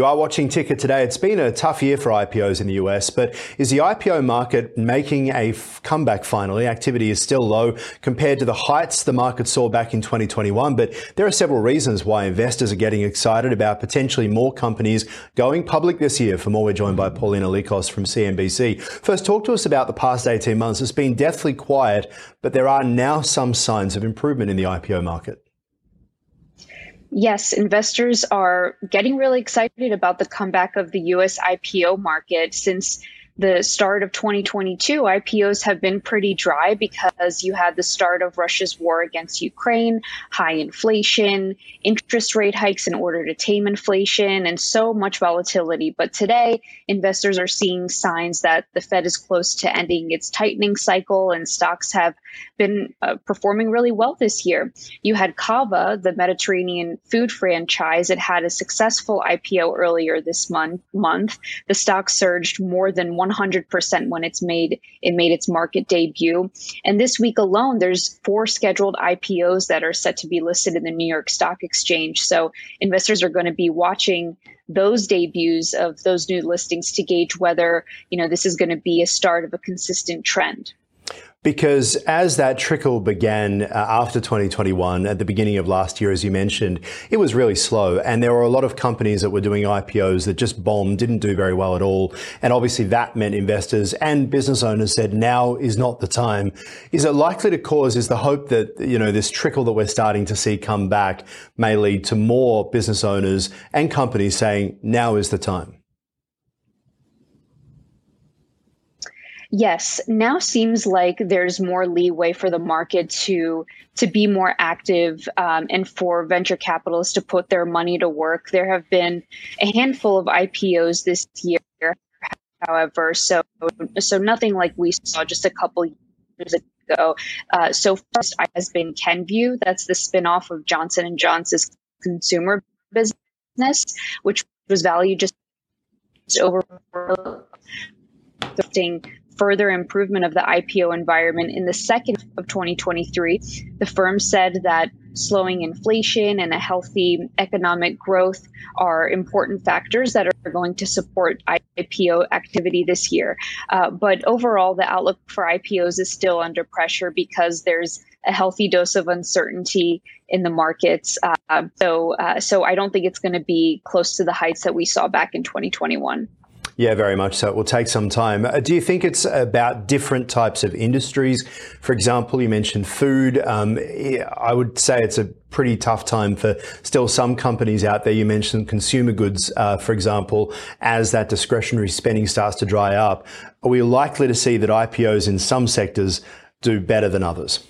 You are watching Ticker today. It's been a tough year for IPOs in the US, but is the IPO market making a f- comeback finally? Activity is still low compared to the heights the market saw back in 2021, but there are several reasons why investors are getting excited about potentially more companies going public this year. For more, we're joined by Paulina Likos from CNBC. First, talk to us about the past 18 months. It's been deathly quiet, but there are now some signs of improvement in the IPO market. Yes, investors are getting really excited about the comeback of the US IPO market since the start of 2022, IPOs have been pretty dry because you had the start of Russia's war against Ukraine, high inflation, interest rate hikes in order to tame inflation, and so much volatility. But today, investors are seeing signs that the Fed is close to ending its tightening cycle, and stocks have been uh, performing really well this year. You had Cava, the Mediterranean food franchise, it had a successful IPO earlier this month. Month, the stock surged more than 100% when it's made it made its market debut. And this week alone, there's four scheduled IPOs that are set to be listed in the New York Stock Exchange. So investors are going to be watching those debuts of those new listings to gauge whether you know this is going to be a start of a consistent trend because as that trickle began uh, after 2021, at the beginning of last year, as you mentioned, it was really slow. And there were a lot of companies that were doing IPOs that just bombed, didn't do very well at all. And obviously that meant investors and business owners said now is not the time. Is it likely to cause, is the hope that, you know, this trickle that we're starting to see come back may lead to more business owners and companies saying now is the time? Yes, now seems like there's more leeway for the market to to be more active um, and for venture capitalists to put their money to work. There have been a handful of IPOs this year, however, so so nothing like we saw just a couple years ago. Uh, so first has been Kenvue, that's the spinoff of Johnson and Johnson's consumer business, which was valued just over further improvement of the IPO environment in the second of 2023. The firm said that slowing inflation and a healthy economic growth are important factors that are going to support IPO activity this year. Uh, but overall, the outlook for IPOs is still under pressure because there's a healthy dose of uncertainty in the markets. Uh, so, uh, so I don't think it's going to be close to the heights that we saw back in 2021. Yeah, very much so. It will take some time. Uh, do you think it's about different types of industries? For example, you mentioned food. Um, I would say it's a pretty tough time for still some companies out there. You mentioned consumer goods, uh, for example, as that discretionary spending starts to dry up. Are we likely to see that IPOs in some sectors do better than others?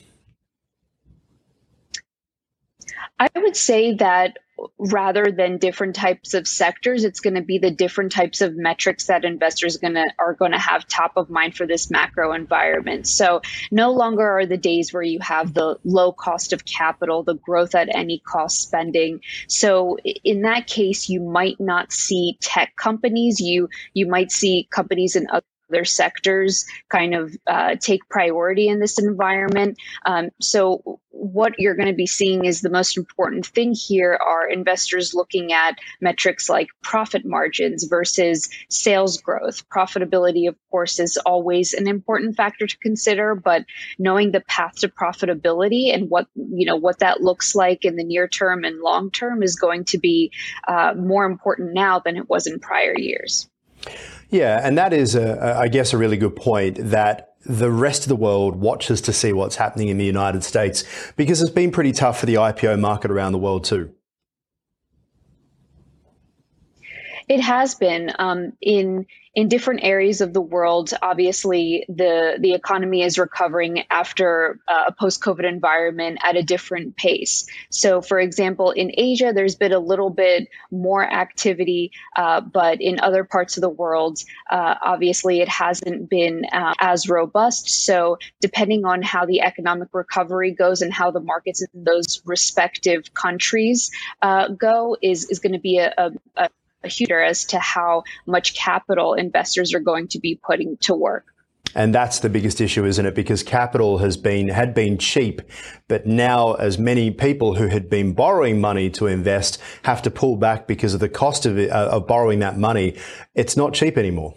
I would say that rather than different types of sectors it's going to be the different types of metrics that investors going to are going to have top of mind for this macro environment. So no longer are the days where you have the low cost of capital the growth at any cost spending. So in that case you might not see tech companies. You you might see companies in other other sectors kind of uh, take priority in this environment. Um, so, what you're going to be seeing is the most important thing here are investors looking at metrics like profit margins versus sales growth. Profitability, of course, is always an important factor to consider, but knowing the path to profitability and what you know what that looks like in the near term and long term is going to be uh, more important now than it was in prior years. Yeah, and that is, a, I guess, a really good point that the rest of the world watches to see what's happening in the United States because it's been pretty tough for the IPO market around the world too. It has been um, in in different areas of the world. Obviously, the the economy is recovering after uh, a post COVID environment at a different pace. So, for example, in Asia, there's been a little bit more activity, uh, but in other parts of the world, uh, obviously, it hasn't been uh, as robust. So, depending on how the economic recovery goes and how the markets in those respective countries uh, go, is is going to be a, a, a huge as to how much capital investors are going to be putting to work. And that's the biggest issue, isn't it? Because capital has been had been cheap, but now as many people who had been borrowing money to invest have to pull back because of the cost of, uh, of borrowing that money. It's not cheap anymore.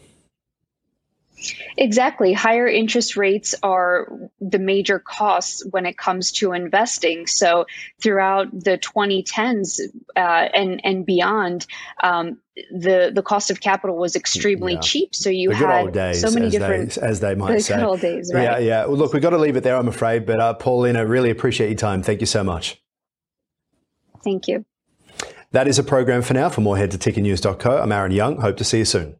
Exactly. Higher interest rates are the major costs when it comes to investing. So throughout the 2010s uh, and and beyond, um, the the cost of capital was extremely yeah. cheap. So you had days, so many as different they, as they might the say. good old days, right? Yeah, yeah. Well, look, we've got to leave it there, I'm afraid. But uh, Paulina, really appreciate your time. Thank you so much. Thank you. That is a program for now. For more, head to tickernews.co. I'm Aaron Young. Hope to see you soon.